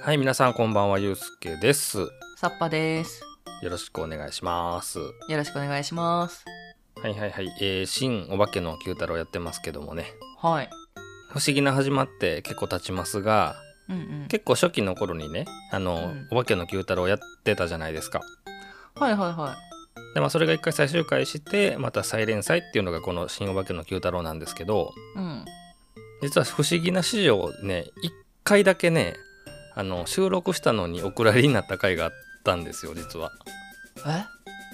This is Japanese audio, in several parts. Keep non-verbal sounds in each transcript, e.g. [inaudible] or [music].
はい、皆さんこんばんは、ゆうすけです。よさっぱです。ろしくお願いします。よろしくお願いします。はいはいはい、えー、新お化けの九太郎やってますけどもね、はい。不思議な始まって結構経ちますが、うんうん。結構初期の頃にね、あの、うんお化けの九太郎やってたじゃないですか。はいはいはで、まあそれが一回最終回して、また再連載っていうのがこの新お化けの九太郎なんですけど、い。うん。実は不思議な史上ね、一回だけね、あの、収録したのにお蔵入りになった回があったんですよ、実は。え？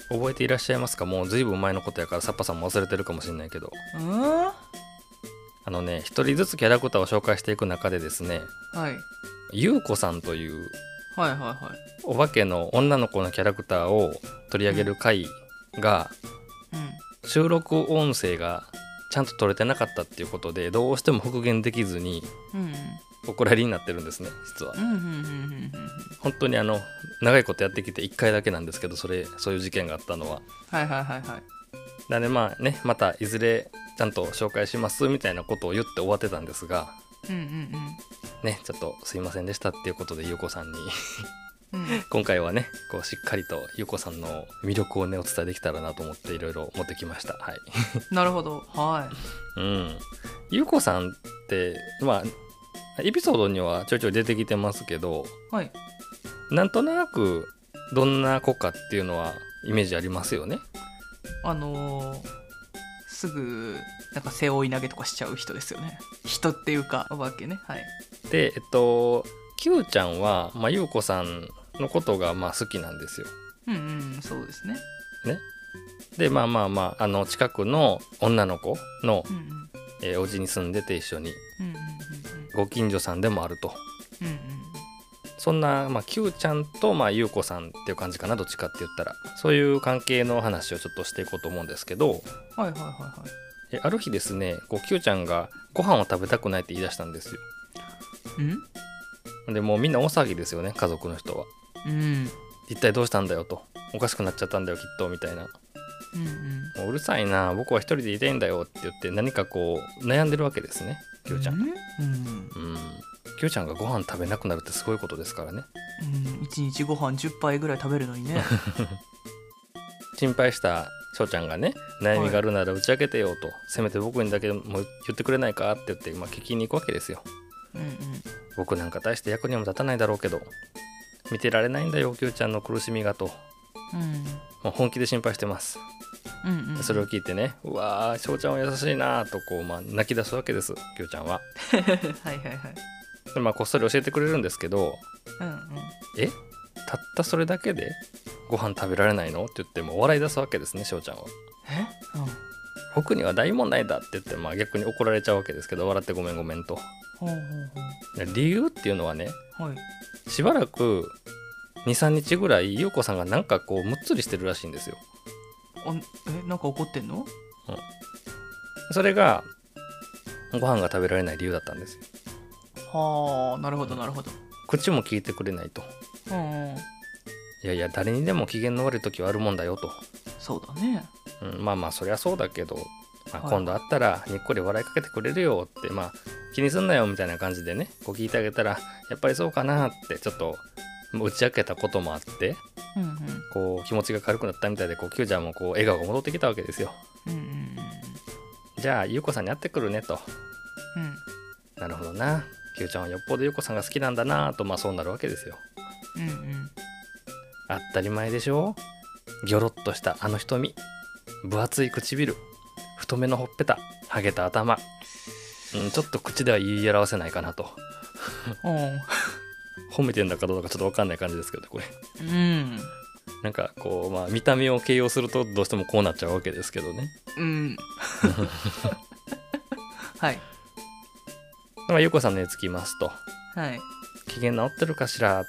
覚えていらっしゃいますか？もうずいぶん前のことやからサッパさんも忘れてるかもしれないけどうん？はあのね一人ずつキャラクターを紹介していく中でですねい。はいゆうこさんというはいはい。お化けの女の子のキャラクターを取り上げる回がうん。収録音声がちゃんと取れてなかったっていうことでどうしても復元できずにうん。お蔵入りになってるんですね実はうん。うん。うん。うん。本当にあの長いことやってきて1回だけなんですけどそれそういう事件があったのははいはいはいはい。なんでまあねまたいずれちゃんと紹介しますみたいなことを言って終わってたんですがうんうんねちょっとすいませんでしたっていうことでゆうこさんにうん。うん。[laughs] 今回はねこうしっかりとゆうこさんの魅力をねお伝えできたらなと思っていろいろ持ってきましたはいなるほど。は [laughs] うんゆうこさんってまあエピソードにはちょいちょい出てきてますけどい。はい。なんとなくどんな子かっていうのはイメージありますよね？あのー、すぐ、なんか背負い投げとかしちゃう人ですよね。人っていうか、お化けね。はい。でえっと Q ちゃんは、まあ、ゆうこさんのことがまあ好きなんですようんうん、そうですね。でまあまあまああの近くの女の子の、うんうん。えーお家に住んでて一緒にうんうんご近所さんでもあると。うんうん。うんそんな、まあ、Q ちゃんと、まあ、ゆうこさんっていう感じかなどっちかって言ったら。そういう関係の話をちょっとしていこうと思うんですけど。はいはいはいはい。えある日ですねこう Q ちゃんがご飯を食べたくないって言い出したんですよ。うん？でもうみんな大騒ぎですよね家族の人は。うん。一体どうしたんだよとおかしくなっちゃったんだよきっとみたいなうんうん。もううるさいな僕は一人でいたいんだよって言って何かこう悩んでるわけですね Q ちゃん。うん。うん。うん。Q ちゃんがご飯食べなくなるってすごいことですからね。うん、1日ご飯10杯ぐらい食べるのにね。[laughs] 心配した翔ちゃんがね悩みがあるなら打ち明けてよと、せめて僕にだけも言ってくれないかって言って、まあ、聞きに行くわけですよ。うんうん。僕なんか大して役にも立たないだろうけど見てられないんだよ Q ちゃんの苦しみがともう本気で心配してます。うんうんうん。それを聞いてねうわー翔ちゃんは優しいなとこう、まあ、泣き出すわけです Q ちゃんは。[laughs] はいはいはい。でまあこっそり教えてくれるんですけどうんうん。え？たったそれだけでご飯食べられないの？って言ってもう笑い出すわけですね翔ちゃんは。え？僕には大問題だって言って、まあ、逆に怒られちゃうわけですけど笑ってごめんごめんと。うんほうほう。で理由っていうのはねはい。しばらく23日ぐらい優子さんがなんかこうむっつりしてるらしいんですよ。あえなんか怒ってんの？それがご飯が食べられない理由だったんですよ。はあなるほどなるほど。口も聞いてくれないと。うんうん。いやいや誰にでも機嫌の悪い時はあるもんだよと、そうだね。うん、まあまあそりゃそうだけど、まあ、はい。今度会ったらにっこり笑いかけてくれるよってまあ気にすんなよみたいな感じでねこう聞いてあげたらやっぱりそうかなってちょっと打ち明けたこともあってうんうん。こう気持ちが軽くなったみたいでこう Q ちゃんもこう笑顔が戻ってきたわけですよ。うんうんじゃあゆうこさんに会ってくるねと。うん。なるほどな。Q ちゃんはよっぽどゆうこさんが好きなんだなとまあそうなるわけですよ。うんうん。当たり前でしょ？ギョロッとしたあの瞳。分厚い唇。太めのほっぺた。ハゲた頭、うん、ちょっと口では言い表せないかなと。うん褒めてんだかどうかちょっと分かんない感じですけどこれ。うん。なんかこうまあ見た目を形容するとどうしてもこうなっちゃうわけですけどね。うん。はい。[laughs] まあゆうこさんの絵つきますと。はい。機嫌治ってるかしら？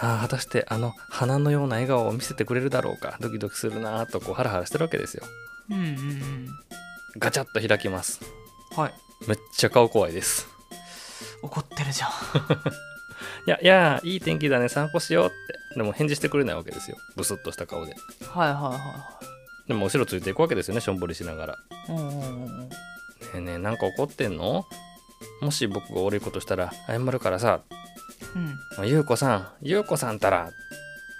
ああ果たしてあの花のような笑顔を見せてくれるだろうか？ドキドキするなとこうハラハラしてるわけですよ。うんうんうん。ガチャッと開きます。はい。めっちゃ顔怖いです。怒ってるじゃん [laughs] いやいやいい天気だね。散歩しようって。でも返事してくれないわけですよ。ブスッとした顔で。はいはいはでも後ろついていくわけですよね。しょんぼりしながら。うんうんうんねえねえなんか怒ってんの？もし僕が悪いことしたら謝るからさ。うん「ゆうこさん。ゆうこさんたら」って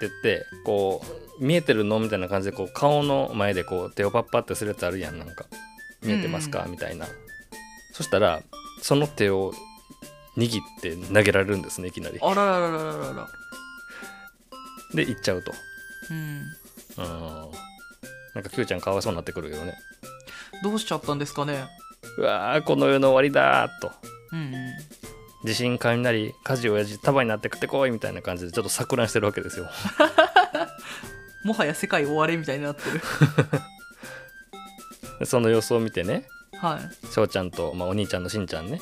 言ってこう見えてるの？みたいな感じでこう顔の前でこう手をパッパってするやつあるやん。なんか。見えてますか、うん。みたいな。そしたらその手を握って投げられるんですねいきなり。あらららららら。らで行っちゃうと。うん。うんなんか Q ちゃんかわいそうになってくるよね。どうしちゃったんですかね。うわーこの世の終わりだーと。うんうん。地震雷火事親父束になって食ってこいみたいな感じでちょっと錯乱してるわけですよ。[laughs] もはや世界終われみたいになってる。で [laughs] その様子を見てね。はい。翔ちゃんと、まあ、お兄ちゃんのしんちゃんね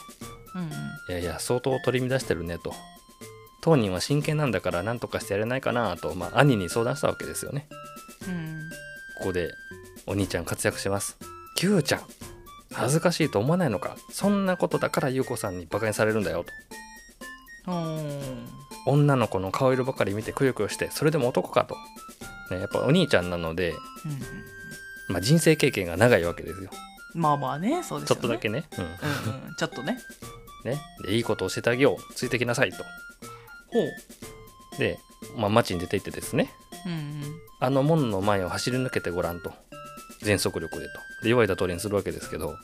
うんうん。いやいや相当取り乱してるねと。当人は真剣なんだから何とかしてやれないかなと、まあ、兄に相談したわけですよね。うん。ここでお兄ちゃん活躍してます。Q ちゃん恥ずかしいと思わないのか？そんなことだから優子さんにバカにされるんだよと。うん女の子の顔色ばかり見てくよくよしてそれでも男かと、ね、やっぱお兄ちゃんなので、うん。まあ、人生経験が長いわけですよ。まあまあねそうですよね。ちょっとだけね,、うん。うんうん。ちょっとねね。でいいことを教えてあげよう。ついてきなさいと。ほう。で、まあ、街に出て行ってですね。うんうん。あの門の前を走り抜けてごらんと。全速力でと。で言われた通りにするわけですけど。うん。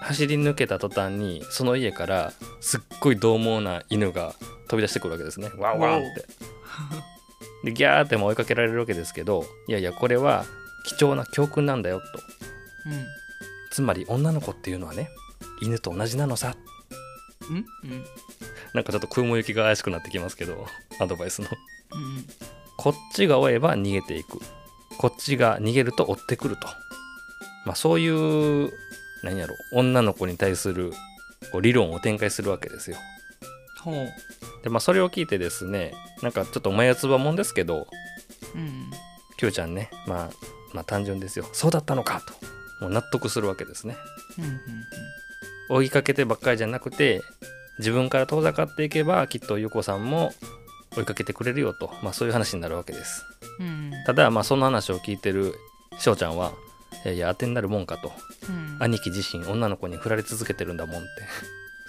走り抜けた途端にその家からすっごい獰猛な犬が飛び出してくるわけですね。ワンワンって。でギャーっても追いかけられるわけですけどいやいやこれは貴重な教訓なんだよと。つまり女の子っていうのはね犬と同じなのさ。うんうん？うん。なんかちょっと雲行きが怪しくなってきますけど [laughs] アドバイスの。うんこっちが追えば逃げていく。こっちが逃げると追ってくると。まあそういう何やろ女の子に対するこう理論を展開するわけですよ。ほう。でまあそれを聞いてですねなんかちょっと眉唾もんですけどうんキューちゃんね、まあ、まあ単純ですよ。そうだったのかともう納得するわけですね。うんうん追いかけてばっかりじゃなくて自分から遠ざかっていけばきっとゆうこさんも追いかけてくれるよと、まあ、そういう話になるわけです。うん。ただまあその話を聞いてる翔ちゃんはいやいや当てになるもんかと。うん。兄貴自身女の子に振られ続けてるんだもんって。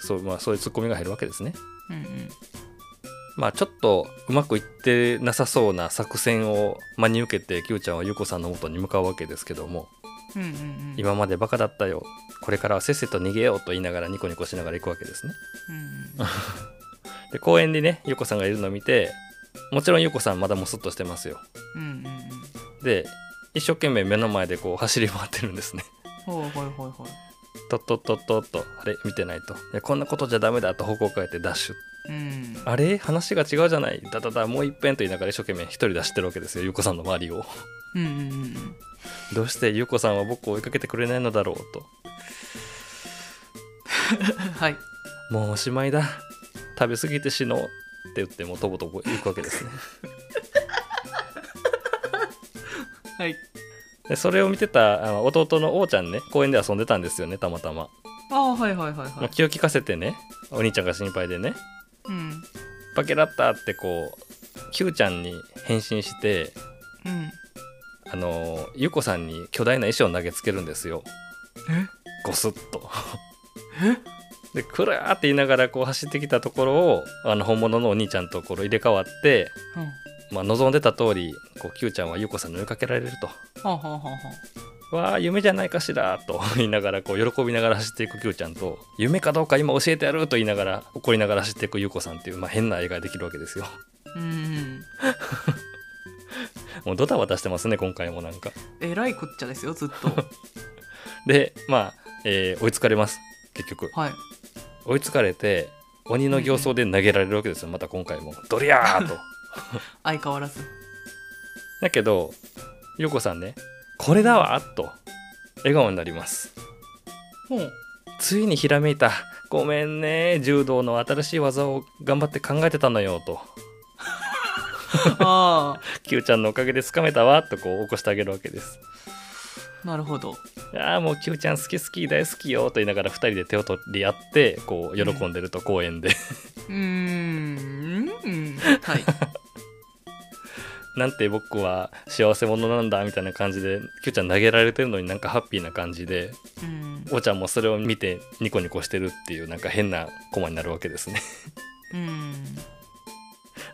[laughs] そう,、まあ、そういうツッコミが入るわけですね。うんうん。まあちょっとうまくいってなさそうな作戦を真に受けて Q ちゃんはゆうこさんの元に向かうわけですけどもうんうんうん。今までバカだったよ。これからはせっせと逃げようと言いながらニコニコしながら行くわけですね。うん [laughs] で公園にねゆうこさんがいるのを見てもちろんゆうこさんまだムスッとしてますよ。うんうんうん。で一生懸命目の前でこう走り回ってるんですね。ほうほいほいほい。とっとっとっとっとあれ見てないと。いやこんなことじゃダメだと方向を変えてダッシュ。うん。あれ？話が違うじゃない。だだだもう一遍と言いながら一生懸命一人で走ってるわけですよ。ゆうこさんの周りを。うんうんうんどうしてゆうこさんは僕を追いかけてくれないのだろうと。[laughs] はい。もうおしまいだ。食べ過ぎて死のうって言ってもうとぼとぼ行くわけですね。[laughs] はい。でそれを見てたあの弟の王ちゃんね公園で遊んでたんですよねたまたま、ああはいはいはいまあ、はい気を利かせてねお兄ちゃんが心配でね。うん「バケラッタ!」ってこう Q ちゃんに変身してうんあのゆうこさんに巨大な石を投げつけるんですよ。えゴスッと。え？でクラーって言いながらこう走ってきたところをあの本物のお兄ちゃんとこれ入れ替わって、うん。まあ、望んでた通りこう Q ちゃんはゆうこさんに追いかけられると。はあはあはあはあ。わあ夢じゃないかしらと言いながらこう喜びながら走っていく Q ちゃんと夢かどうか今教えてやると言いながら怒りながら走っていくゆうこさんっていう、まあ、変な絵ができるわけですよ。うんもうドタバタしてますね今回もなんか。えらいこっちゃですよずっと。[laughs] でまあ、えー追いつかれます結局。はい。追いつかれて鬼の形相で投げられるわけですよまた今回も。ドリャーと。[laughs] 相変わらず。だけどゆうこさんねこれだわと。笑顔になります。ほう。ついにひらめいた。ごめんね柔道の新しい技を頑張って考えてたのよと。あ [laughs] Q ちゃんのおかげでつかめたわとこう起こしてあげるわけです。あなるほど。ああもう Q ちゃん好き好き大好きよと言いながら2人で手を取り合ってこう喜んでると公園で、うーん。うん。はい。[laughs] なんて僕は幸せ者なんだみたいな感じで Q ちゃん投げられてるのになんかハッピーな感じでうん。おーちゃんもそれを見てニコニコしてるっていうなんか変なコマになるわけですね。うん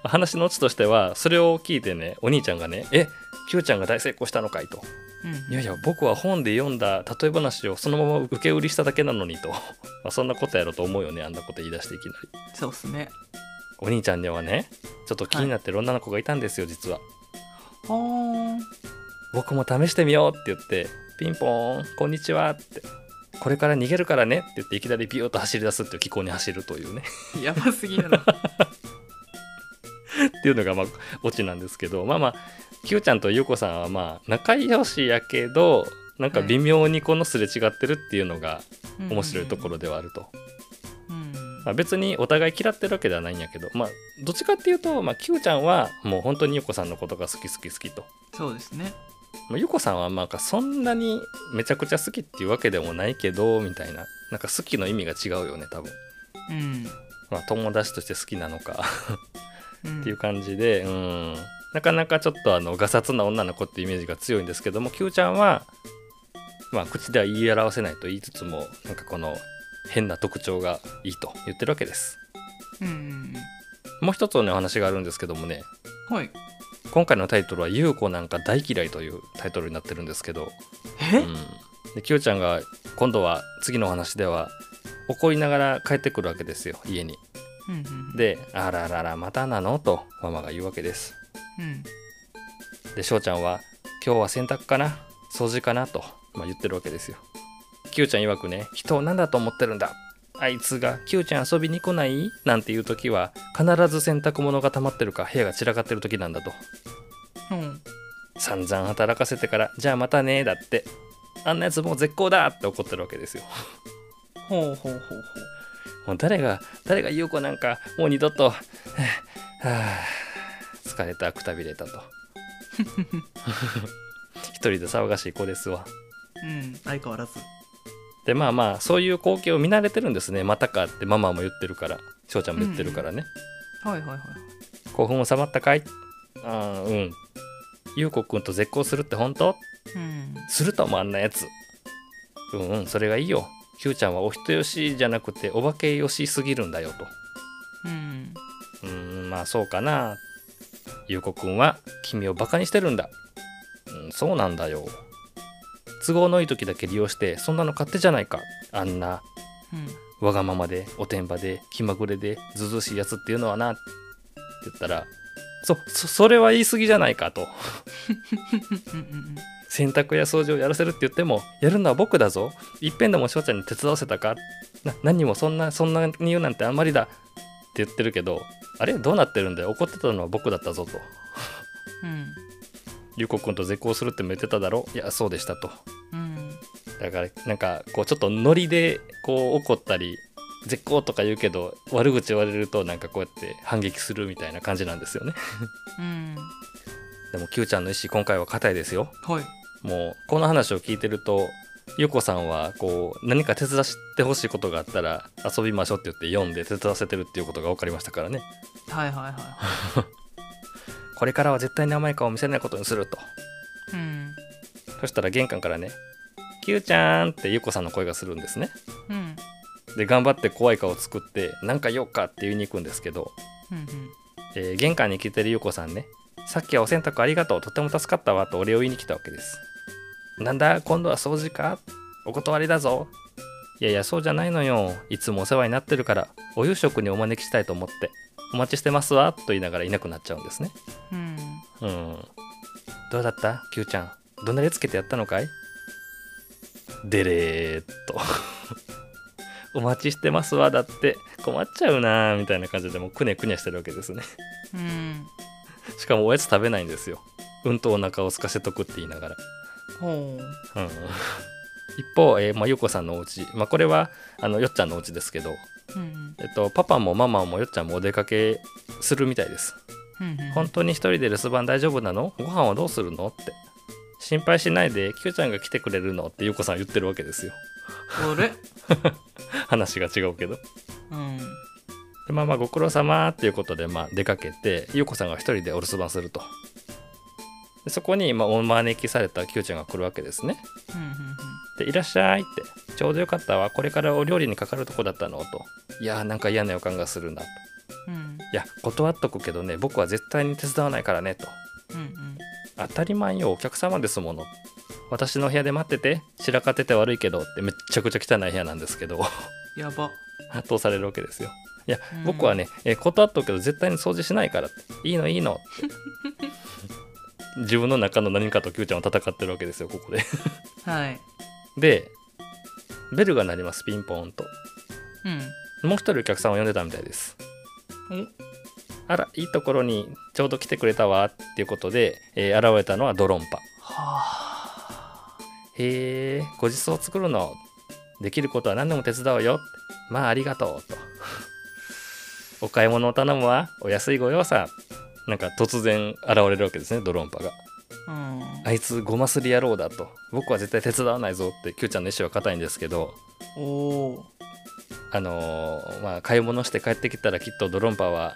話のオチとしてはそれを聞いてねお兄ちゃんがね「え Q ちゃんが大成功したのかい?」と。うん。いやいや僕は本で読んだ例え話をそのまま受け売りしただけなのにと。[laughs] まあそんなことやろと思うよねあんなこと言い出していきなり。そうっすね。お兄ちゃんにはねちょっと気になってる女の子がいたんですよ実は。は僕も試してみようって言ってピンポーンこんにちはって。これから逃げるからねって言っていきなりビューッと走り出すっていう気候に走るというね。あ [laughs] やばすぎやろ [laughs] っていうのがまあオチなんですけどまあまあ Q ちゃんとゆうこさんはまあ仲良しやけどなんか微妙にこのすれ違ってるっていうのが面白いところではあると、うん。まあ、別にお互い嫌ってるわけではないんやけどまあどっちかっていうと、まあ、Q ちゃんはもう本当にゆうこさんのことが好き好き好きと、そうですね。まあ、ゆうこさんはまあそんなにめちゃくちゃ好きっていうわけでもないけどみたいな。なんか好きの意味が違うよね多分、うん。まあ、友達として好きなのか。うんっていう感じで、うん、なかなかちょっとあのガサツな女の子ってイメージが強いんですけども Q ちゃんは、まあ、口では言い表せないと言いつつもなんかこの変な特徴がいいと言ってるわけです。うんうんもう一つのねお話があるんですけどもねうんはい。今回のタイトルは「優子なんか大嫌い」というタイトルになってるんですけど、え、うん、で Q ちゃんが今度は次のお話では怒りながら帰ってくるわけですよ家にうんうんで「あらららまたなの?」とママが言うわけです。うん。で翔ちゃんは「今日は洗濯かな？掃除かな?」と、まあ、言ってるわけですよ。Q ちゃん曰くね人を何だと思ってるんだ？あいつが Q ちゃん遊びに来ない？なんていう時は必ず洗濯物が溜まってるか部屋が散らかってる時なんだと。うん。散々働かせてからじゃあまたねだってあんなやつもう絶好だ！って怒ってるわけですよ。ほうほうほうほうもう誰が誰が優子なんかもう二度とはあはあ疲れたくたびれたと。[laughs] 一人で騒がしい子ですわ。うん相変わらず。でまあまあそういう光景を見慣れてるんですね。またかってママも言ってるから。翔ちゃんも言ってるからね、はいはいはい。興奮収まったかい？ああうん。優子くんと絶交するって本当？うん。するともあんなやつ。うんうんそれがいいよ Q ちゃんはお人よしじゃなくてお化けよしすぎるんだよと。うん。うーんまあそうかな。優子くんは君をバカにしてるんだ。うんそうなんだよ。都合のいい時だけ利用してそんなの勝手じゃないか。あんなうん。わがままでおてんばで気まぐれでずうずうしいやつっていうのはなって言ったらそそそれは言い過ぎじゃないかと洗濯や掃除をやらせるって言ってもやるのは僕だぞ。いっぺんでも翔ちゃんに手伝わせたか？な何もそんなそんなに言うなんてあんまりだって言ってるけどあれ？どうなってるんだよ。怒ってたのは僕だったぞと。うん。ゆうこくんと絶交するっても言ってただろ？いやそうでしたと。うん。だからなんかこうちょっとノリでこう怒ったり絶交とか言うけど悪口言われるとなんかこうやって反撃するみたいな感じなんですよね。うん。[laughs] でも Q ちゃんの意思今回は硬いですよ。はいもうこの話を聞いてるとゆうこさんはこう何か手伝ってほしいことがあったら遊びましょうって言って読んで手伝わせてるっていうことが分かりましたからね。はいはいはこれからは絶対に甘い顔を見せないことにすると。いうんそしたら玄関からね「Q ちゃん」ってゆうこさんの声がするんですね。うん。で頑張って怖い顔を作って何か言おうかって言いに行くんですけど、うんえー玄関に来てるゆうこさんねさっきはお洗濯ありがとうとても助かったわとお礼を言いに来たわけですなんだ今度は掃除か？お断りだぞ。いやいやそうじゃないのよ。いつもお世話になってるからお夕食にお招きしたいと思ってお待ちしてますわと言いながらいなくなっちゃうんですね。うん。うん。どうだった？Q ちゃんどんなりつけてやったのかい？でれーっと。[laughs] お待ちしてますわだって。困っちゃうなーみたいな感じでもうくねくねしてるわけですね。うん。しかもおやつ食べないんですよ。うんとお腹を空かせとくって言いながら、ほううん、一方、えーまあ、ゆうこさんのお家、まあ、これはあのよっちゃんのお家ですけど、うんえっと、パパもママもよっちゃんもお出かけするみたいです。うんうん本当に一人で留守番大丈夫なの？ご飯はどうするの？って。心配しないで Q ちゃんが来てくれるの？ってゆうこさん言ってるわけですよ。あれ？[laughs] 話が違うけど。うん。でまあまあご苦労様っていうことでまあ出かけてゆうこさんが一人でお留守番するとでそこにまあお招きされた Q ちゃんが来るわけですね。うんうん。でいらっしゃいって。ちょうどよかったわ。これからお料理にかかるとこだったのと。いやーなんか嫌な予感がするなと。うん。いや断っとくけどね僕は絶対に手伝わないからねと。うんうん。当たり前よお客様ですもの。私の部屋で待ってて散らかってて悪いけどってめっちゃくちゃ汚い部屋なんですけど。やば。圧倒されるわけですよ。いや、うん。僕はね、えー断っとくけど絶対に掃除しないからって。いいのいいのって自分の中の何かと Q ちゃんは戦ってるわけですよここで。はい。でベルが鳴りますピンポーンと。うん。もう一人お客さんを呼んでたみたいです。お？あらいいところにちょうど来てくれたわっていうことで、えー現れたのはドロンパ。はあ。へえごちそう作るのできることは何でも手伝うよ。まあありがとうと。[laughs] お買い物を頼むわお安いご用さなんか突然現れるわけですねドロンパが。うん。あいつごますり野郎だと。僕は絶対手伝わないぞって Q ちゃんの意志は固いんですけどあのーまあ買い物して帰ってきたらきっとドロンパは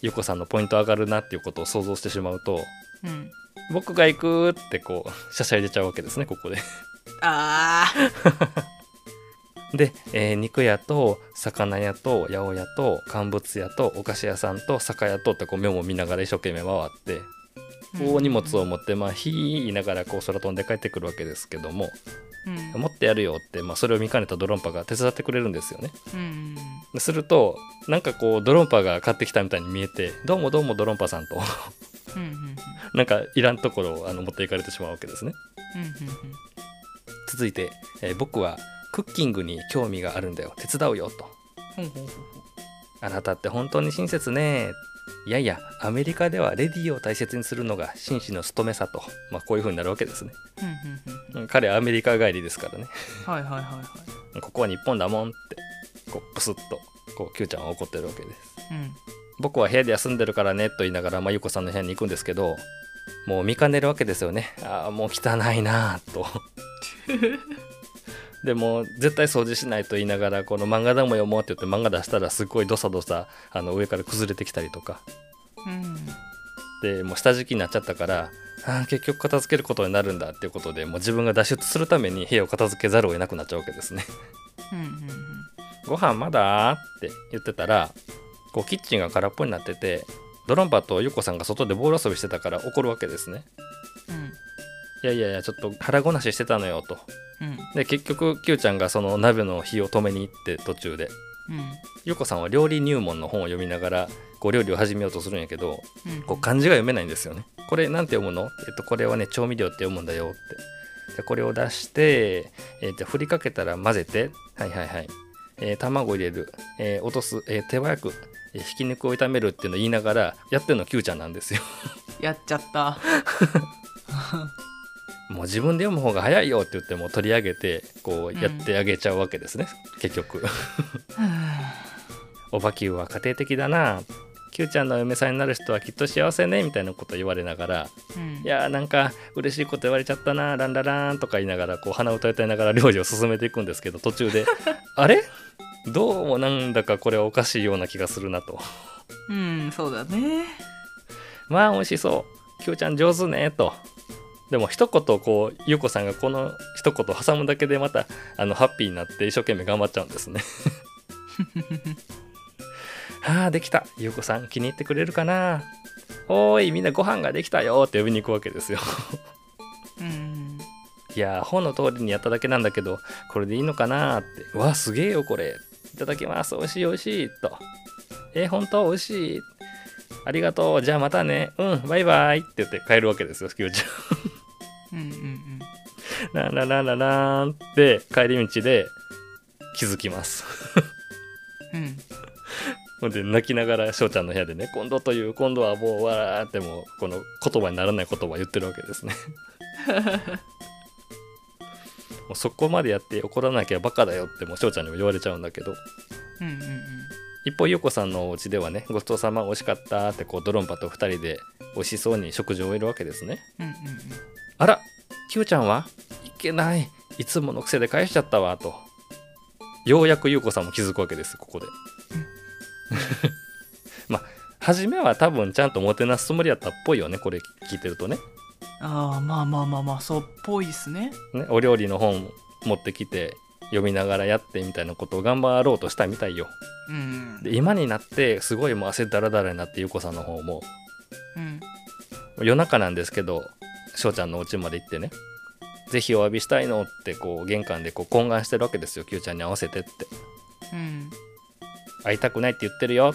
ゆこさんのポイント上がるなっていうことを想像してしまうとうん。僕が行くってこうしゃしゃり出ちゃうわけですねここで。あ [laughs] で、えー肉屋と魚屋と八百屋と乾物屋とお菓子屋さんと酒屋とってこう目も見ながら一生懸命回ってー大荷物を持ってまあひー言いながらこう空飛んで帰ってくるわけですけどもうん。持ってやるよって、まあ、それを見かねたドロンパが手伝ってくれるんですよね。うんでするとなんかこうドロンパが買ってきたみたいに見えて「どうもどうもドロンパさん」とうんうんなんかいらんところをあの持っていかれてしまうわけですね。続いて、えー僕はクッキングに興味があるんだよ。手伝うよと。あなたって本当に親切ね。いやいやアメリカではレディーを大切にするのが紳士の務めさと、まあ、こういう風になるわけですね。ううん彼はアメリカ帰りですからね。はいはいはいはい。ここは日本だもんって。こうプスッとこう Q ちゃんは怒ってるわけです。うん。僕は部屋で休んでるからねと言いながら、まあ、ゆうこさんの部屋に行くんですけどもう見かねるわけですよね。ああもう汚いなあと [laughs] でも絶対掃除しないと言いながらこの漫画でも読もうって言って漫画出したらすっごいドサドサあの上から崩れてきたりとか。うん。でもう下敷きになっちゃったからあー結局片付けることになるんだっていうことでもう自分が脱出するために部屋を片付けざるを得なくなっちゃうわけですね。うんうんご飯まだって言ってたらこうキッチンが空っぽになっててドロンパとゆっこさんが外でボール遊びしてたから怒るわけですね。うん。いやいやいやちょっと腹ごなししてたのよとうん。で結局 Q ちゃんがその鍋の火を止めに行って途中で。うん。ゆっこさんは料理入門の本を読みながら料理を始めようとするんやけどうんこう漢字が読めないんですよね。これなんて読むの？えっと、これはね、調味料って読むんだよって。でこれを出して、えっと、振りかけたら混ぜて、はいはいはい。えー卵入れる、えー落とす、えー手早く、えーひき肉を炒めるっていうのを言いながら、やってるの Q ちゃんなんですよ。やっちゃった [laughs] もう自分で読む方が早いよって言っても取り上げて、こうやってあげちゃうわけですね、結局。おばきゅうは家庭的だな。Q ちゃんのお嫁さんになる人はきっと幸せねみたいなこと言われながら、うん。いやーなんか嬉しいこと言われちゃったなランララーンとか言いながらこう鼻歌歌いながら料理を進めていくんですけど途中で [laughs] あれ？どうもなんだかこれはおかしいような気がするなと。うんそうだね。まあ美味しそう。Q ちゃん上手ねとでも一言こうゆうこさんがこの一言挟むだけでまたあのハッピーになって一生懸命頑張っちゃうんですね。[laughs] はあできた。ゆうこさん気に入ってくれるかな？おーいみんなご飯ができたよって呼びに行くわけですよ。うん。いやー本の通りにやっただけなんだけどこれでいいのかなーって。うわすげえよこれ。いただきます。美味しい美味しいと。えー、本当？美味しい。ありがとう。じゃあまたね。うんバイバイって言って帰るわけですよキュウちうんうんゃん。ランランランランランって帰り道で気づきます。うん。うんほんで泣きながら翔ちゃんの部屋でね今度という今度はもうわーってもうこの言葉にならない言葉を言ってるわけですね。[laughs] もうそこまでやって怒らなきゃバカだよってもう翔ちゃんにも言われちゃうんだけど。うんうんうん。一方ゆうこさんのお家ではねごちそうさま美味しかったってこうドロンパと2人で美味しそうに食事を終えるわけですね。うんうんあら Q ちゃんは？いけない。いつもの癖で返しちゃったわと。ようやくゆうこさんも気づくわけですここで。[laughs] まあ初めは多分ちゃんともてなすつもりやったっぽいよねこれ聞いてるとね。ああまあまあまあまあそうっぽいですね。ねお料理の本持ってきて読みながらやってみたいなことを頑張ろうとしたみたいよ。うん。で今になってすごいもう汗だらだらになってゆうこさんの方も。うん。夜中なんですけど翔ちゃんのお家まで行ってね。ぜひお詫びしたいのってこう玄関でこう懇願してるわけですよ。Q ちゃんに合わせてって。うん。会いたくないって言ってるよ。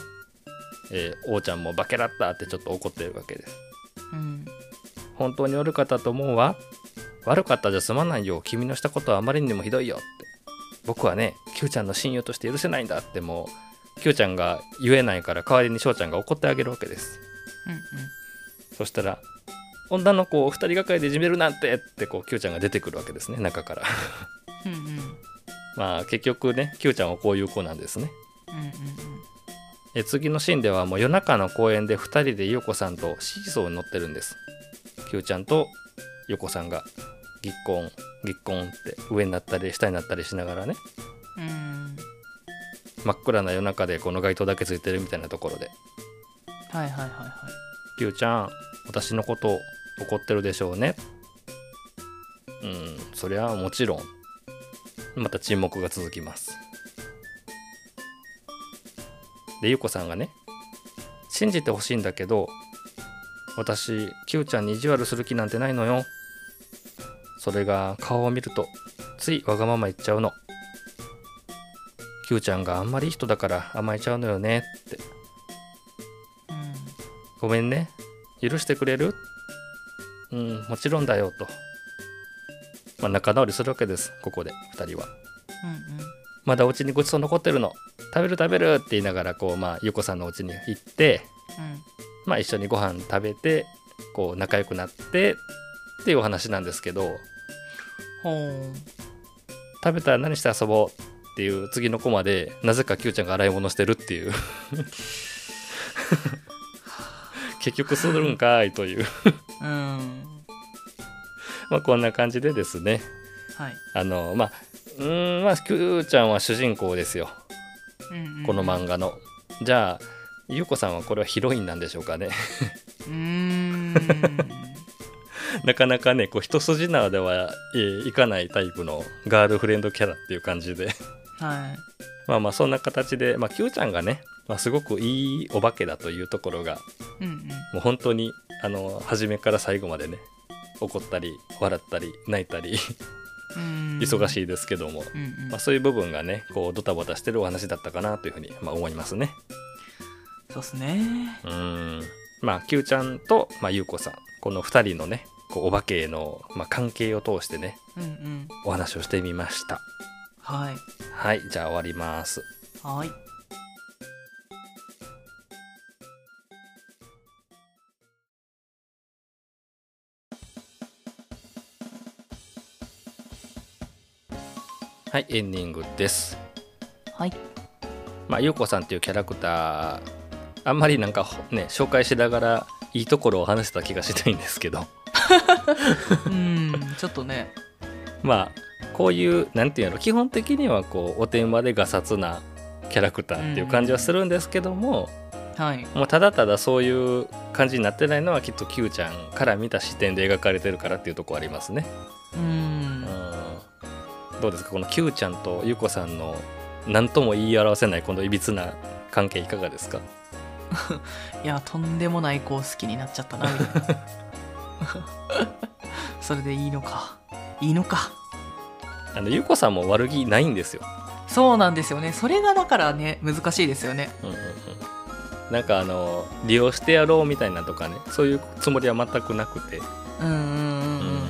えー、王ちゃんもバケラッタってちょっと怒ってるわけです。うん。本当に悪かったと思うわ。悪かったじゃ済まないよ。君のしたことはあまりにもひどいよって。僕はね Q ちゃんの親友として許せないんだってもう Q ちゃんが言えないから代わりに翔ちゃんが怒ってあげるわけです。うん。そしたら女の子を二人がかりでいじめるなんてってこう Q ちゃんが出てくるわけですね中から。うんうん。うんまあ結局ね Q ちゃんはこういう子なんですね。うんうんえ次のシーンではもう夜中の公園で2人で優子さんとシーソーに乗ってるんです。Q ちゃんと優子さんがぎっこんぎっこんって上になったり下になったりしながらね。うん。真っ暗な夜中でこの街灯だけついてるみたいなところで。はいはいはいはい「Q ちゃん私のこと怒ってるでしょうね」うんそりゃもちろん。また沈黙が続きます。で優子さんがね信じてほしいんだけど私 Q ちゃんに意地悪する気なんてないのよ。それが顔を見るとついわがまま言っちゃうの。Q ちゃんがあんまりいい人だから甘えちゃうのよねって。うん。ごめんね許してくれる？うんもちろんだよと、まあ、仲直りするわけですここで2人は。うんまだお家にごちそう残ってるの？食べる食べるって言いながらこうまあゆうこさんのお家に行ってうん。まあ一緒にご飯食べてこう仲良くなってっていうお話なんですけど。食べたら何して遊ぼう？っていう次のコマでなぜか Q ちゃんが洗い物してるっていう [laughs] 結局するんかいという。うん。まあこんな感じでですね。はい。あのまあうーんまあ Q ちゃんは主人公ですよ。うんうん。この漫画の、じゃあゆうこさんはこれはヒロインなんでしょうかね。うーん。[laughs] なかなかねこう一筋縄では、えーいかないタイプのガールフレンドキャラっていう感じで。はい。まあまあそんな形で、まあ、Q ちゃんがね、まあ、すごくいいお化けだというところがうんうんもう本当にあの初めから最後までね怒ったり笑ったり泣いたりうん。忙いしいですけども、うんうん。まあ、そういう部分がねこうドタバタしてるお話だったかなというふうに、まあ、思いますね。そうっすね。うん。まあ Q ちゃんと、まあ、ゆうこさんこの2人のねこうお化けの、まあ、関係を通してねうんうん。お話をしてみました。はい。はいじゃあ終わります。はいはいエンディングです。はい。まあゆうこさんっていうキャラクターあんまりなんかね紹介しながらいいところを話せた気がしないんですけど。うんちょっとね。[laughs] まあこういうなんていうの基本的にはこうおてんばでがさつなキャラクターっていう感じはするんですけども、はい。もうただただそういう感じになってないのはきっと Q ちゃんから見た視点で描かれてるからっていうところありますね。ううんんどうですか？この Q ちゃんとゆうこさんの何とも言い表せないこのいびつな関係いかがですか？[laughs] いやとんでもない子を好きになっちゃったなみたいな。[laughs] それでいいのか。いいのか。あのゆうこさんも悪気ないんですよ。そうなんですよね。それがだからね難しいですよね。うんうんうん。なんかあの利用してやろうみたいなとかねそういうつもりは全くなくて、うんうんうん。うん。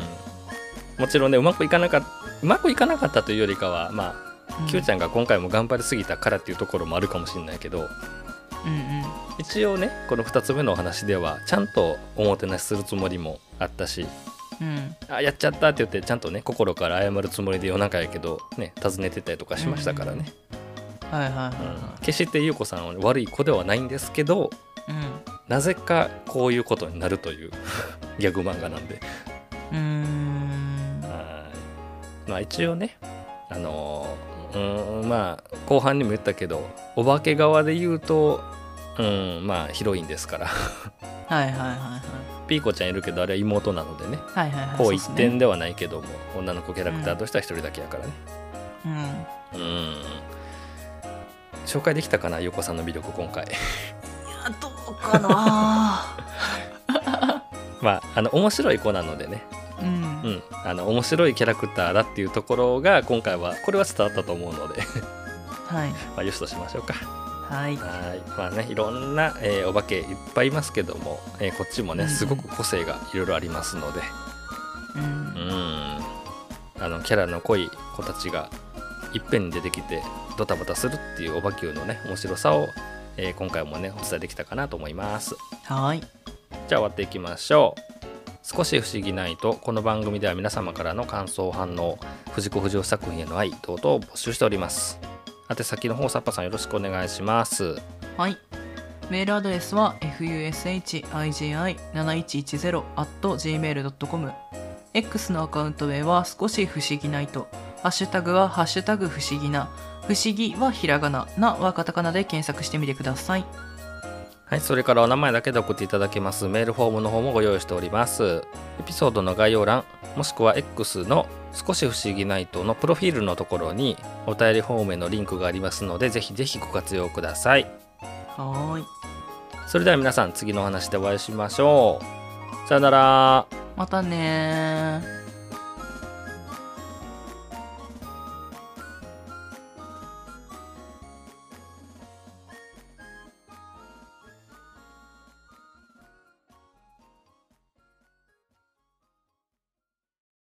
もちろんねうまくいかなかったうまくいかなかったというよりかはまあ、うん。Q ちゃんが今回も頑張りすぎたからっていうところもあるかもしれないけどうんうん。一応ねこの2つ目のお話ではちゃんとおもてなしするつもりもあったしうん。あやっちゃったって言ってちゃんとね心から謝るつもりで夜中やけどね尋ねてたりとかしましたからね、はいはいはいはうん。決して優子さんは悪い子ではないんですけどいうん。なぜかこういうことになるというギャグ漫画なんで。うーん。はいまあ一応ねあのーうーんまあ後半にも言ったけどお化け側で言うとうんまあヒロインですから。はいはいはいはい。ピーコちゃんいるけどあれは妹なのでね。はいはいはいこう一点ではないけども、女の子キャラクターとしては一人だけやからね、うん。うん。紹介できたかなゆうこさんの魅力今回。いやどうかな。[laughs] まああの面白い子なのでねうん。うんあの面白いキャラクターだっていうところが今回はこれは伝わったと思うので。はい。[laughs] まあよしとしましょうか。はい。はい。まあねいろんな、えーお化けいっぱいいますけども、えーこっちもねうん。すごく個性がいろいろありますので。うん。うん。あのキャラの濃い子たちがいっぺんに出てきてドタバタするっていうお化けのね面白さを、えー今回もねお伝えできたかなと思います。はい。じゃあ終わっていきましょう少し不思議ないとこの番組では皆様からの感想反応藤子不二雄作品への愛等々を募集しております。宛先の方サッパさんよろしくお願いします。はい。メールアドレスは fushigi7110.gmail.com X のアカウント名は少し不思議ないと。ハッシュタグはハッシュタグ不思議な。不思議はひらがななはカタカナで検索してみてください。はい、それからお名前だけで送っていただけますメールフォームの方もご用意しております。エピソードの概要欄、もしくは X の少し不思議ナイトのプロフィールのところにお便りフォームへのリンクがありますので、ぜひぜひご活用ください。はーいそれでは皆さん次のお話でお会いしましょう。さよなら。またねー